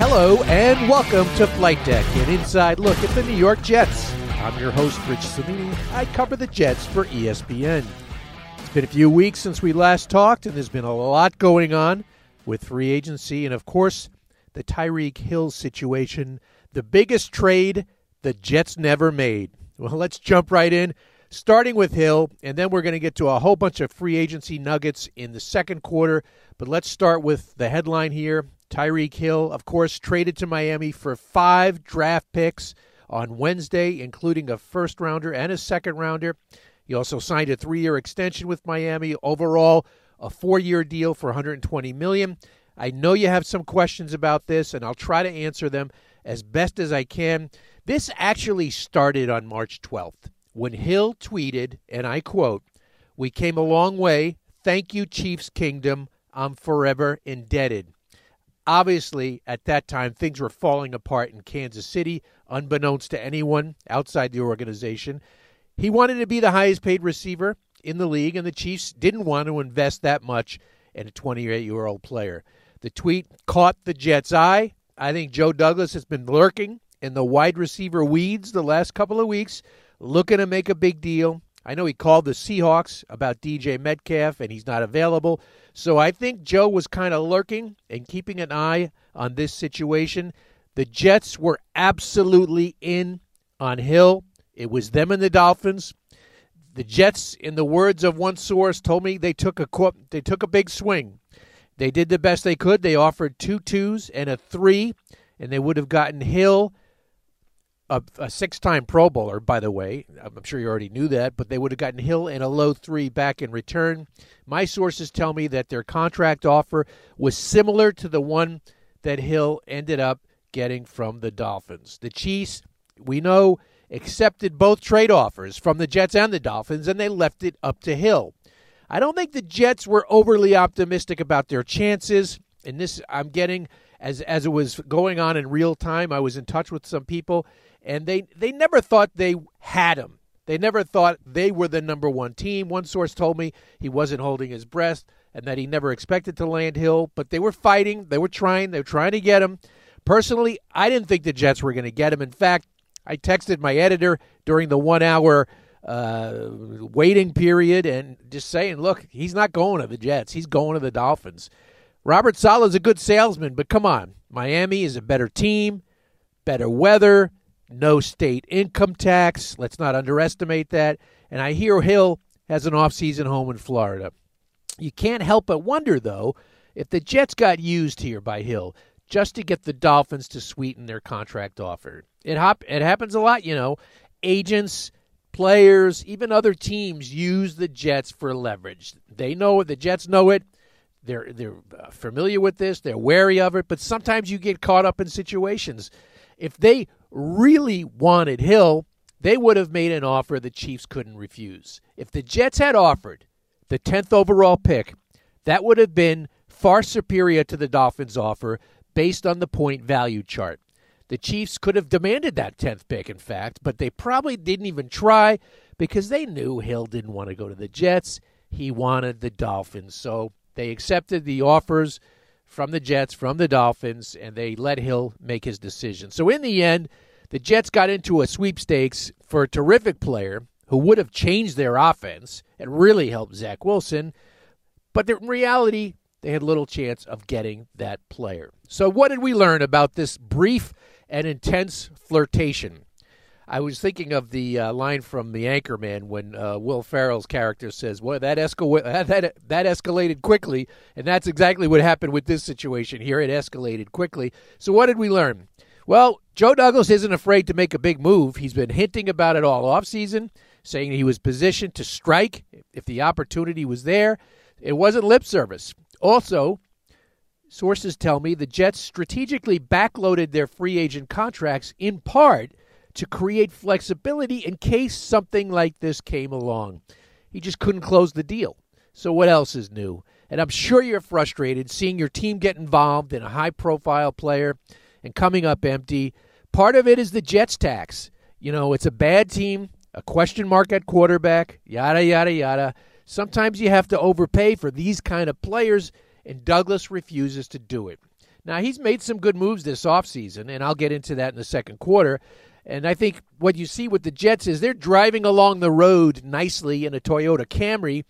Hello and welcome to Flight Deck, an inside look at the New York Jets. I'm your host, Rich Cimini. I cover the Jets for ESPN. It's been a few weeks since we last talked, and there's been a lot going on with free agency and, of course, the Tyreek Hill situation, the biggest trade the Jets never made. Well, let's jump right in, starting with Hill, and then we're going to get to a whole bunch of free agency nuggets in the second quarter. But let's start with the headline here Tyreek Hill, of course, traded to Miami for five draft picks on Wednesday, including a first rounder and a second rounder. He also signed a three year extension with Miami. Overall, a four year deal for 120 million. I know you have some questions about this, and I'll try to answer them as best as I can. This actually started on March 12th when Hill tweeted, and I quote, We came a long way. Thank you, Chiefs Kingdom. I'm forever indebted. Obviously, at that time, things were falling apart in Kansas City, unbeknownst to anyone outside the organization. He wanted to be the highest paid receiver in the league, and the Chiefs didn't want to invest that much in a 28 year old player. The tweet caught the Jets' eye. I think Joe Douglas has been lurking in the wide receiver weeds the last couple of weeks, looking to make a big deal. I know he called the Seahawks about DK Metcalf, and he's not available. So I think Joe was kind of lurking and keeping an eye on this situation. The Jets were absolutely in on Hill. It was them and the Dolphins. The Jets, in the words of one source, told me they took a they took a big swing. They did the best they could. They offered two twos and a three, and they would have gotten Hill a, a six time Pro Bowler, by the way. I'm sure you already knew that, but they would have gotten Hill and a low three back in return. My sources tell me that their contract offer was similar to the one that Hill ended up getting from the Dolphins. The Chiefs, we know, accepted both trade offers from the Jets and the Dolphins, and they left it up to Hill. I don't think the Jets were overly optimistic about their chances. And this, I'm getting as as it was going on in real time. I was in touch with some people and they they never thought they had him. They never thought they were the number one team. One source told me he wasn't holding his breath and that he never expected to land Hill, but they were fighting. They were trying. They were trying to get him. Personally, I didn't think the Jets were going to get him. In fact, I texted my editor during the one hour uh, waiting period and just saying, look, he's not going to the Jets. He's going to the Dolphins. Robert Saleh is a good salesman, but come on. Miami is a better team, better weather, no state income tax. Let's not underestimate that. And I hear Hill has an off-season home in Florida. You can't help but wonder, though, if the Jets got used here by Hill just to get the Dolphins to sweeten their contract offer. It hop it happens a lot, you know. Agents, players, even other teams use the Jets for leverage. They know it. The Jets know it. They're they're uh, familiar with this. They're wary of it. But sometimes you get caught up in situations. If they really wanted Hill, they would have made an offer the Chiefs couldn't refuse. If the Jets had offered the 10th overall pick, that would have been far superior to the Dolphins' offer based on the point value chart. The Chiefs could have demanded that 10th pick, in fact, but they probably didn't even try because they knew Hill didn't want to go to the Jets. He wanted the Dolphins. So they accepted the offers from the Jets, from the Dolphins, and they let Hill make his decision. So in the end, the Jets got into a sweepstakes for a terrific player who would have changed their offense and really helped Zach Wilson. But in reality, they had little chance of getting that player. So, what did we learn about this brief and intense flirtation? I was thinking of the uh, line from The Anchorman when uh, Will Ferrell's character says, "Well, that, that that escalated quickly," and that's exactly what happened with this situation here. It escalated quickly. So, what did we learn? Well, Joe Douglas isn't afraid to make a big move. He's been hinting about it all offseason. saying he was positioned to strike if the opportunity was there. It wasn't lip service. Also, sources tell me the Jets strategically backloaded their free agent contracts in part to create flexibility in case something like this came along. He just couldn't close the deal. So, what else is new? And I'm sure you're frustrated seeing your team get involved in a high profile player and coming up empty. Part of it is the Jets tax. You know, it's a bad team, a question mark at quarterback, yada, yada, yada. Sometimes you have to overpay for these kind of players, and Douglas refuses to do it. Now, he's made some good moves this offseason, and I'll get into that in the second quarter. And I think what you see with the Jets is they're driving along the road nicely in a Toyota Camry,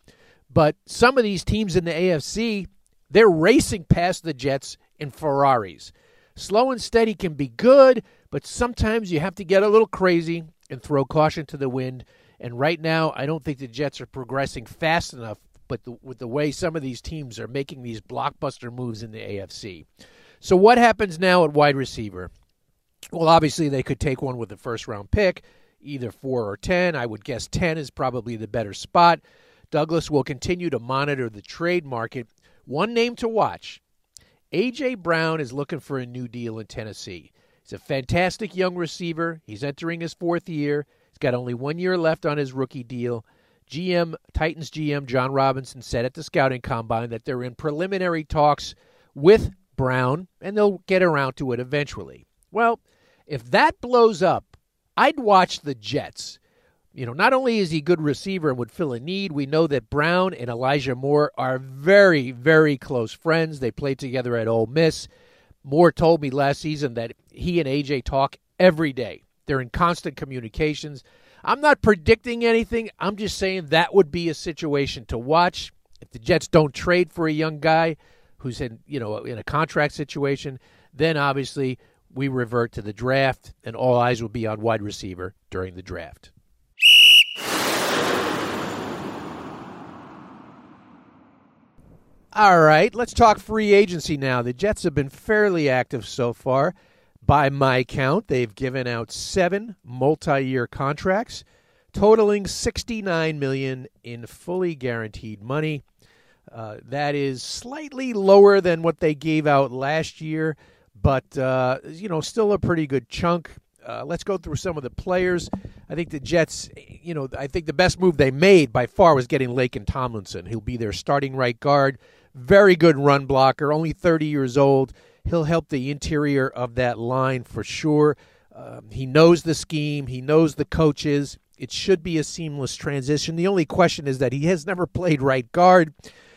but some of these teams in the AFC, they're racing past the Jets in Ferraris. Slow and steady can be good, but sometimes you have to get a little crazy and throw caution to the wind. And right now, I don't think the Jets are progressing fast enough. But the, with the way some of these teams are making these blockbuster moves in the AFC, so what happens now at wide receiver? Well, obviously they could take one with the first round pick, either four or ten. I would guess ten is probably the better spot. Douglas will continue to monitor the trade market. One name to watch A.J. Brown is looking for a new deal in Tennessee. He's a fantastic young receiver. He's entering his fourth year. He's got only one year left on his rookie deal. GM Titans GM Jon Robinson said at the scouting combine that they're in preliminary talks with Brown and they'll get around to it eventually. Well, if that blows up, I'd watch the Jets. You know, not only is he good receiver and would fill a need, we know that Brown and Elijah Moore are very, very close friends. They played together at Ole Miss. Moore told me last season that he and AJ talk every day. They're in constant communications. I'm not predicting anything. I'm just saying that would be a situation to watch. If the Jets don't trade for a young guy who's in, you know, in a contract situation, then obviously we revert to the draft and all eyes will be on wide receiver during the draft. All right, let's talk free agency now. The Jets have been fairly active so far. By my count, they've given out seven multi-year contracts, totaling 69 million in fully guaranteed money. Uh, that is slightly lower than what they gave out last year, but uh, you know, still a pretty good chunk. Uh, let's go through some of the players. I think the Jets, you know, I think the best move they made by far was getting Laken Tomlinson. He'll be their starting right guard. Very good run blocker, only 30 years old. He'll help the interior of that line for sure. Um, he knows the scheme, he knows the coaches. It should be a seamless transition. The only question is that he has never played right guard.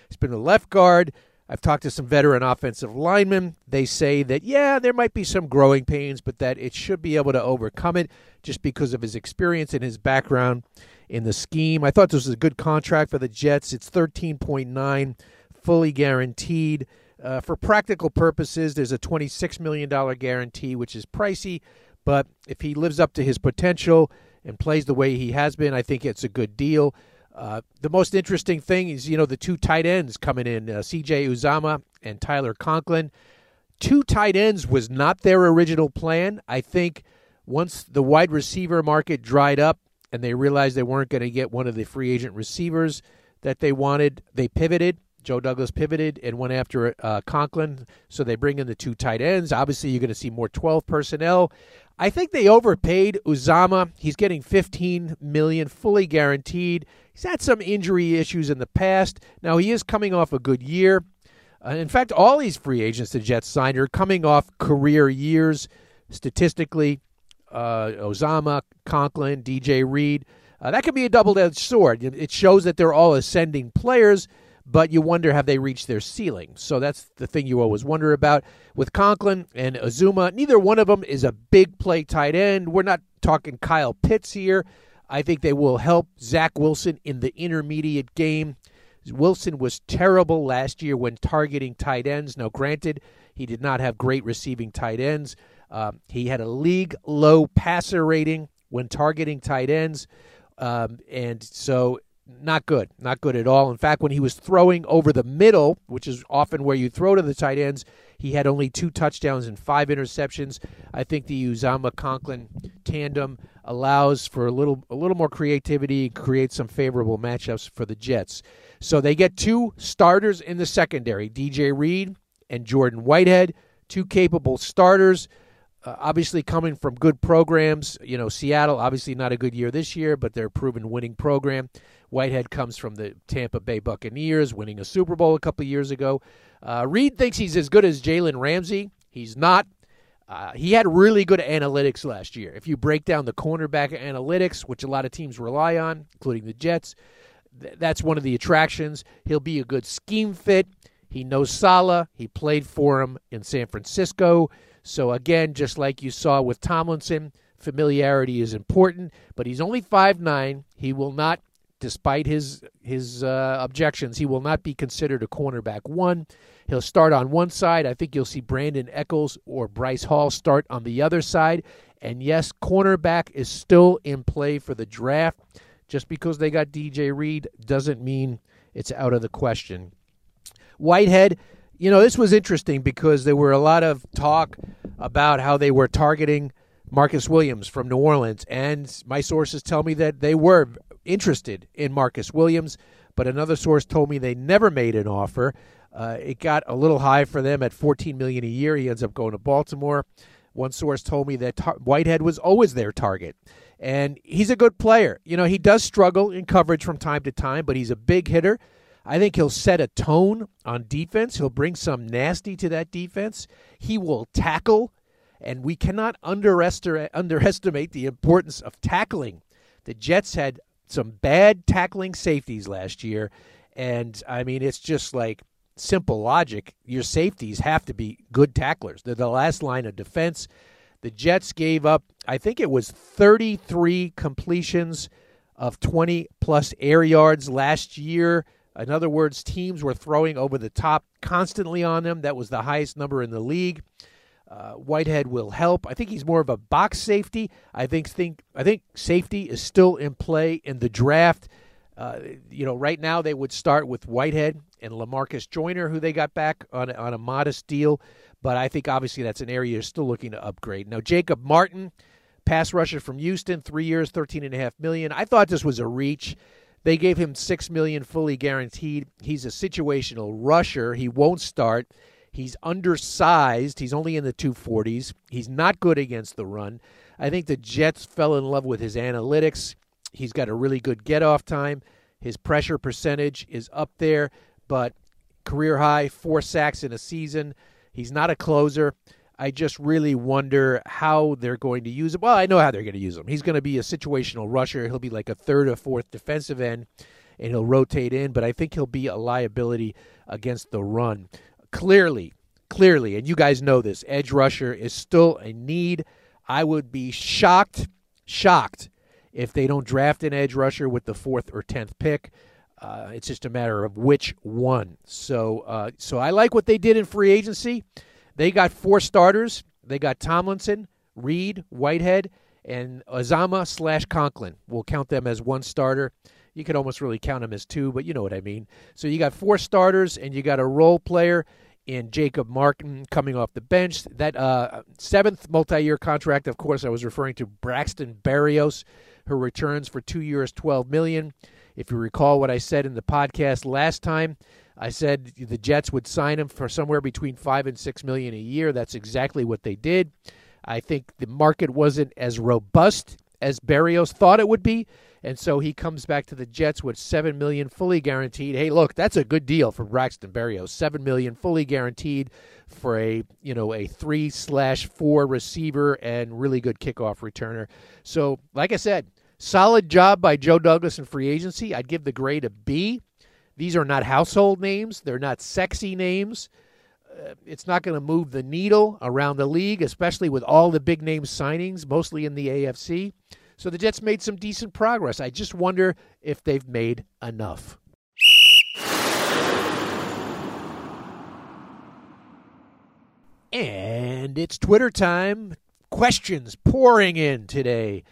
He's been a left guard. I've talked to some veteran offensive linemen. They say that, yeah, there might be some growing pains, but that it should be able to overcome it just because of his experience and his background in the scheme. I thought this was a good contract for the Jets. It's 13.9 fully guaranteed. Uh, for practical purposes, there's a $26 million guarantee, which is pricey, but if he lives up to his potential and plays the way he has been, I think it's a good deal. Uh, the most interesting thing is, you know, the two tight ends coming in, uh, C.J. Uzomah and Tyler Conklin. Two tight ends was not their original plan. I think once the wide receiver market dried up and they realized they weren't going to get one of the free agent receivers that they wanted, they pivoted Joe Douglas pivoted and went after uh, Conklin, so they bring in the two tight ends. Obviously, you're going to see more 12 personnel. I think they overpaid Uzomah. He's getting 15 million, fully guaranteed. He's had some injury issues in the past. Now he is coming off a good year. Uh, in fact, all these free agents the Jets signed are coming off career years. Statistically, uh, Uzomah, Conklin, DJ Reed. Uh, that could be a double-edged sword. It shows that they're all ascending players but you wonder have they reached their ceiling? So that's the thing you always wonder about. With Conklin and Uzomah, neither one of them is a big play tight end. We're not talking Kyle Pitts here. I think they will help Zach Wilson in the intermediate game. Wilson was terrible last year when targeting tight ends. Now, granted, he did not have great receiving tight ends. Um, he had a league low passer rating when targeting tight ends. Um, and so not good, not good at all. In fact, when he was throwing over the middle, which is often where you throw to the tight ends, he had only two touchdowns and five interceptions. I think the Uzomah Conklin tandem allows for a little a little more creativity, creates some favorable matchups for the Jets. So they get two starters in the secondary, DJ Reed and Jordan Whitehead, two capable starters. Uh, obviously coming from good programs. You know, Seattle obviously not a good year this year, but they're a proven winning program. Whitehead comes from the Tampa Bay Buccaneers, winning a Super Bowl a couple years ago. Uh, Reed thinks he's as good as Jalen Ramsey. He's not. Uh, he had really good analytics last year. If you break down the cornerback analytics, which a lot of teams rely on, including the Jets, th- that's one of the attractions. He'll be a good scheme fit. He knows Saleh. He played for him in San Francisco. So, again, just like you saw with Tomlinson, familiarity is important, but he's only five nine. He will not, despite his, his uh, objections, he will not be considered a cornerback one. He'll start on one side. I think you'll see Brandin Echols or Bryce Hall start on the other side. And yes, cornerback is still in play for the draft. Just because they got DJ Reed doesn't mean it's out of the question. Whitehead, you know, this was interesting because there were a lot of talk about how they were targeting Marcus Williams from New Orleans. And my sources tell me that they were interested in Marcus Williams, but another source told me they never made an offer. Uh, it got a little high for them at 14 million a year. He ends up going to Baltimore. One source told me that tar- Whitehead was always their target, and he's a good player. You know, he does struggle in coverage from time to time, but he's a big hitter. I think he'll set a tone on defense. He'll bring some nasty to that defense. He will tackle, and we cannot underestimate, underestimate the importance of tackling. The Jets had some bad tackling safeties last year, and I mean, it's just like simple logic, your safeties have to be good tacklers. They're the last line of defense. The Jets gave up, I think it was 33 completions of 20 plus air yards last year. In other words, teams were throwing over the top constantly on them. That was the highest number in the league. Uh, Whitehead will help. I think he's more of a box safety. I think think I think safety is still in play in the draft. Uh, you know, right now they would start with Whitehead and Lamarcus Joyner, who they got back on a, on a modest deal. But I think obviously that's an area you're still looking to upgrade. Now, Jacob Martin, pass rusher from Houston, three years, thirteen and a half million. I thought this was a reach. They gave him six million fully guaranteed. He's a situational rusher. He won't start. He's undersized. He's only in the 240s. He's not good against the run. I think the Jets fell in love with his analytics. He's got a really good get off time. His pressure percentage is up there, but career high, four sacks in a season. He's not a closer. I just really wonder how they're going to use him. Well, I know how they're going to use him. He's going to be a situational rusher. He'll be like a third or fourth defensive end, and he'll rotate in, but I think he'll be a liability against the run. Clearly, clearly, and you guys know this, edge rusher is still a need. I would be shocked, shocked if they don't draft an edge rusher with the fourth or tenth pick. Uh, it's just a matter of which one. So, uh, so I like what they did in free agency. They got four starters. They got Tomlinson, Reed, Whitehead, and Uzomah slash Conklin. We'll count them as one starter. You could almost really count them as two, but you know what I mean. So you got four starters, and you got a role player in Jacob Martin coming off the bench. That uh, seventh multi-year contract, of course, I was referring to Braxton Berrios, who returns for two years, twelve million. If you recall what I said in the podcast last time, I said the Jets would sign him for somewhere between five and six million a year. That's exactly what they did. I think the market wasn't as robust as Berrios thought it would be, and so he comes back to the Jets with seven million fully guaranteed. Hey, look, that's a good deal for Braxton Berrios. Seven million fully guaranteed for a you know a three slash four receiver and really good kickoff returner. So, like I said, solid job by Joe Douglas in free agency. I'd give the grade a B. These are not household names. They're not sexy names. Uh, it's not going to move the needle around the league, especially with all the big name signings, mostly in the AFC. So the Jets made some decent progress. I just wonder if they've made enough. And it's Twitter time. Questions pouring in today.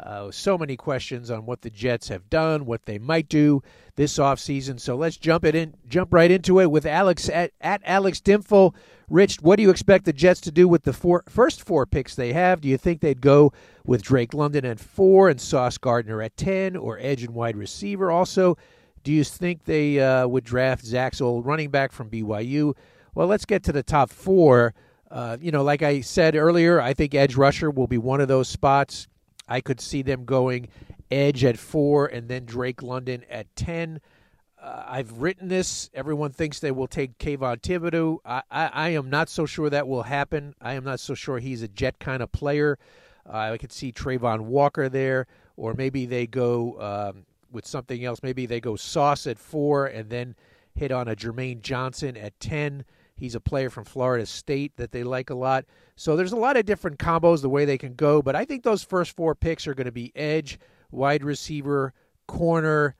Uh, so many questions on what the Jets have done, what they might do this offseason. So let's jump it in, jump right into it with Alex at, at Alex Dimfel. Rich, what do you expect the Jets to do with the four, first four picks they have? Do you think they'd go with Drake London at four and Sauce Gardner at ten, or edge and wide receiver? Also, do you think they uh, would draft Zach's old running back from BYU? Well, let's get to the top four. Uh, you know, like I said earlier, I think edge rusher will be one of those spots. I could see them going edge at four and then Drake London at 10. Uh, I've written this. Everyone thinks they will take Kayvon Thibodeaux. I, I, I, am not so sure that will happen. I am not so sure he's a jet kind of player. Uh, I could see Travon Walker there, or maybe they go um, with something else. Maybe they go Sauce at four and then hit on a Jermaine Johnson at 10. He's a player from Florida State that they like a lot. So there's a lot of different combos the way they can go, but I think those first four picks are going to be edge, wide receiver, corner,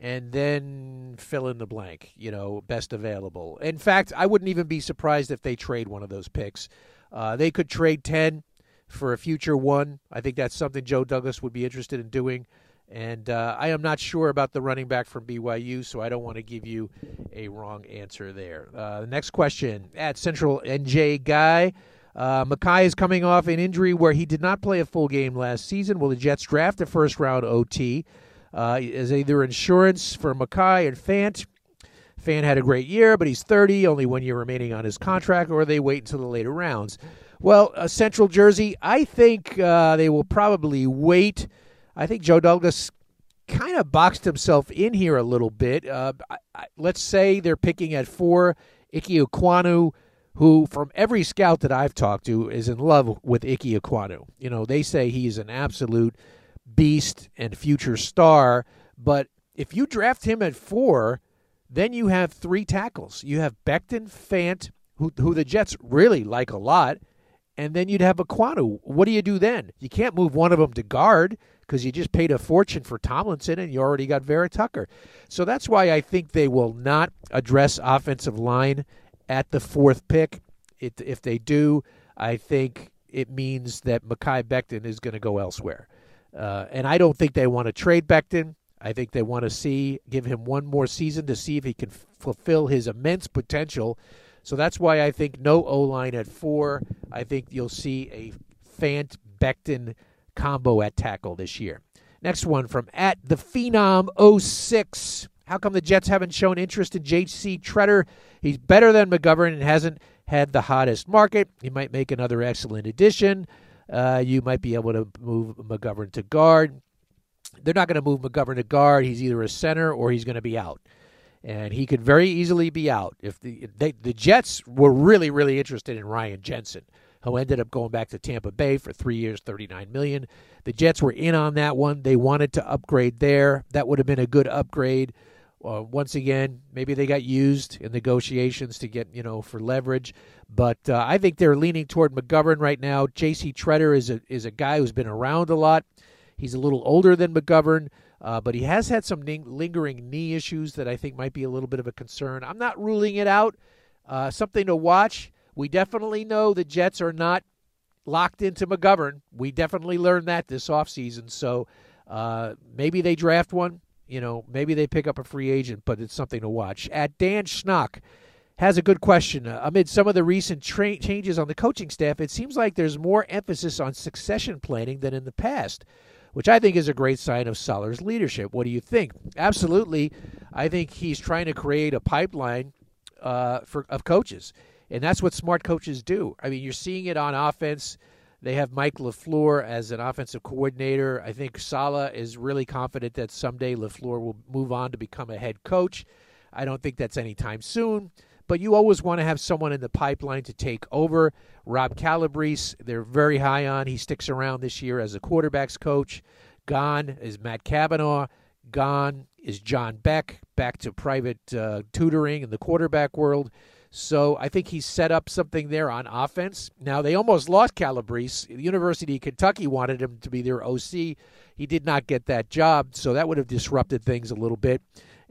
and then fill in the blank, you know, best available. In fact, I wouldn't even be surprised if they trade one of those picks. Uh, they could trade 10 for a future one. I think that's something Joe Douglas would be interested in doing. And uh, I am not sure about the running back from BYU, so I don't want to give you a wrong answer there. Uh, the next question at Central NJ Guy. Uh, Mekhi is coming off an injury where he did not play a full game last season. Will the Jets draft a first round OT? Uh, is either insurance for Mekhi and Fant. Fant had a great year, but he's 30, only one year remaining on his contract, or they wait until the later rounds. Well, uh, Central Jersey, I think uh, they will probably wait I think Joe Douglas kind of boxed himself in here a little bit. Uh, I, I, let's say they're picking at four Ike Ekwonu, who, from every scout that I've talked to, is in love with Ike Ekwonu. You know, they say he's an absolute beast and future star. But if you draft him at four, then you have three tackles. You have Becton, Fant, who, who the Jets really like a lot, and then you'd have Ekwonu. What do you do then? You can't move one of them to guard because you just paid a fortune for Tomlinson and you already got Vera Tucker. So that's why I think they will not address offensive line at the fourth pick. It, if they do, I think it means that Mekhi Becton is going to go elsewhere. Uh, and I don't think they want to trade Becton. I think they want to see, give him one more season to see if he can f- fulfill his immense potential. So that's why I think no O line at four. I think you'll see a Fant Becton combo at tackle this year. Next one from at the Phenom 06. How come the Jets haven't shown interest in J.C. Tretter? He's better than McGovern and hasn't had the hottest market. He might make another excellent addition. Uh, you might be able to move McGovern to guard. They're not going to move McGovern to guard. He's either a center or he's going to be out. And he could very easily be out. If the they, the Jets were really, really interested in Ryan Jensen who ended up going back to Tampa Bay for three years, 39 million. The Jets were in on that one. They wanted to upgrade there. That would have been a good upgrade. Uh, once again, maybe they got used in negotiations to get, you know, for leverage. But uh, I think they're leaning toward McGovern right now. J.C. Tretter is a, is a guy who's been around a lot. He's a little older than McGovern, uh, but he has had some lingering knee issues that I think might be a little bit of a concern. I'm not ruling it out. Uh, something to watch. We definitely know the Jets are not locked into McGovern. We definitely learned that this offseason. So uh, maybe they draft one. You know, maybe they pick up a free agent, but it's something to watch. At Dan Schnock has a good question. Uh, amid some of the recent tra- changes on the coaching staff, it seems like there's more emphasis on succession planning than in the past, which I think is a great sign of Saleh's leadership. What do you think? Absolutely. I think he's trying to create a pipeline uh, for of coaches and that's what smart coaches do. I mean, you're seeing it on offense. They have Mike LaFleur as an offensive coordinator. I think Saleh is really confident that someday LaFleur will move on to become a head coach. I don't think that's anytime soon, but you always want to have someone in the pipeline to take over. Rob Calabrese, they're very high on. He sticks around this year as a quarterbacks coach. Gone is Matt Cavanaugh. Gone is John Beck, back to private uh, tutoring in the quarterback world. So I think he set up something there on offense. Now they almost lost Calabrese. The University of Kentucky wanted him to be their OC. He did not get that job, so that would have disrupted things a little bit.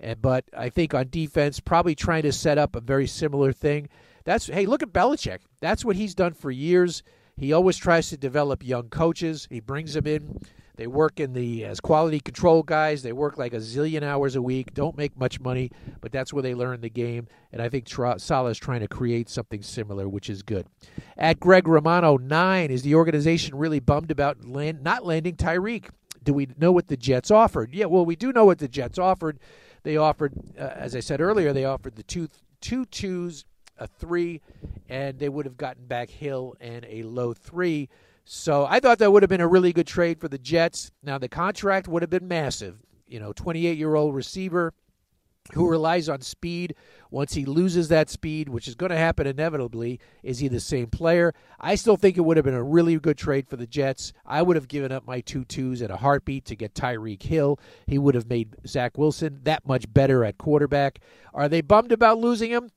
Eh, but I think on defense, probably trying to set up a very similar thing. That's hey, look at Belichick. That's what he's done for years. He always tries to develop young coaches. He brings them in. They work in the as quality control guys. They work like a zillion hours a week. Don't make much money, but that's where they learn the game. And I think Tra- Saleh is trying to create something similar, which is good. At Greg Romano nine, is the organization really bummed about land, not landing Tyreek? Do we know what the Jets offered? Yeah, well, we do know what the Jets offered. They offered, uh, as I said earlier, they offered the two two twos, a three, and they would have gotten back Hill and a low three. So I thought that would have been a really good trade for the Jets. Now the contract would have been massive. You know, 28 year old receiver who relies on speed. Once he loses that speed, which is going to happen inevitably, is he the same player? I still think it would have been a really good trade for the Jets. I would have given up my two twos at a heartbeat to get Tyreek Hill. He would have made Zach Wilson that much better at quarterback. Are they bummed about losing him?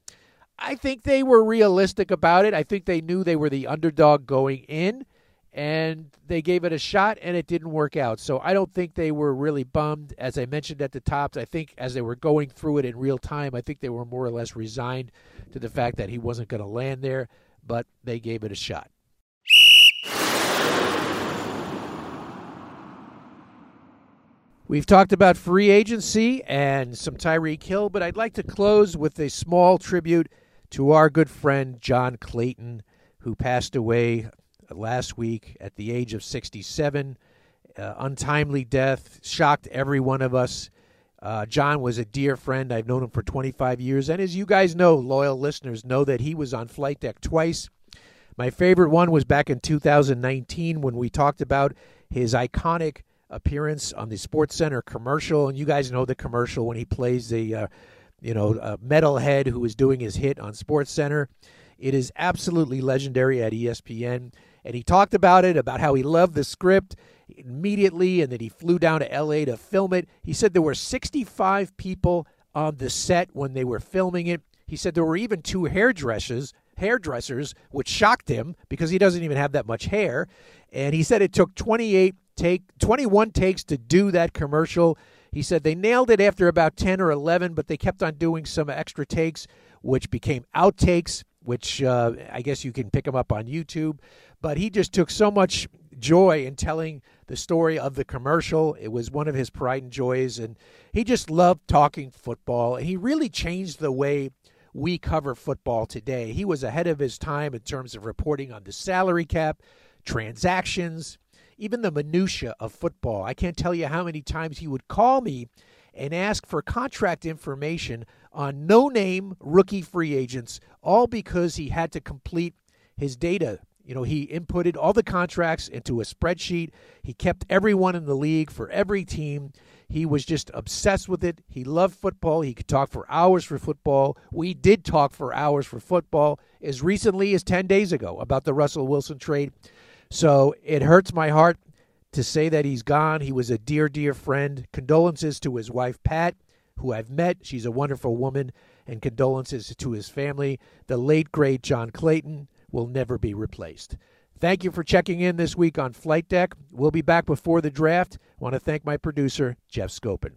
I think they were realistic about it. I think they knew they were the underdog going in and they gave it a shot and it didn't work out. So I don't think they were really bummed. As I mentioned at the top, I think as they were going through it in real time, I think they were more or less resigned to the fact that he wasn't going to land there, but they gave it a shot. We've talked about free agency and some Tyreek Hill, but I'd like to close with a small tribute to our good friend John Clayton, who passed away last week at the age of 67. Uh, untimely death shocked every one of us. Uh, John was a dear friend. I've known him for 25 years. And as you guys know, loyal listeners know that he was on Flight Deck twice. My favorite one was back in 2019 when we talked about his iconic appearance on the Sports Center commercial. And you guys know the commercial when he plays the, uh, you know, uh, metalhead who is doing his hit on Sports Center. It is absolutely legendary at ESPN and he talked about it about how he loved the script immediately and that he flew down to LA to film it. He said there were 65 people on the set when they were filming it. He said there were even two hairdressers, hairdressers, which shocked him because he doesn't even have that much hair. And he said it took 28 take 21 takes to do that commercial. He said they nailed it after about 10 or 11, but they kept on doing some extra takes, which became outtakes, which uh, I guess you can pick them up on YouTube. But he just took so much joy in telling the story of the commercial. It was one of his pride and joys, and he just loved talking football. And he really changed the way we cover football today. He was ahead of his time in terms of reporting on the salary cap, transactions, even the minutia of football. I can't tell you how many times he would call me and ask for contract information on no-name rookie free agents, all because he had to complete his data you know, he inputted all the contracts into a spreadsheet. He kept everyone in the league for every team. He was just obsessed with it. He loved football. He could talk for hours for football. We did talk for hours for football as recently as 10 days ago about the Russell Wilson trade. So it hurts my heart to say that he's gone. He was a dear, dear friend. Condolences to his wife, Pat, who I've met. She's a wonderful woman. And condolences to his family. The late, great John Clayton will never be replaced. Thank you for checking in this week on Flight Deck. We'll be back before the draft. I want to thank my producer, Jeff Scopin.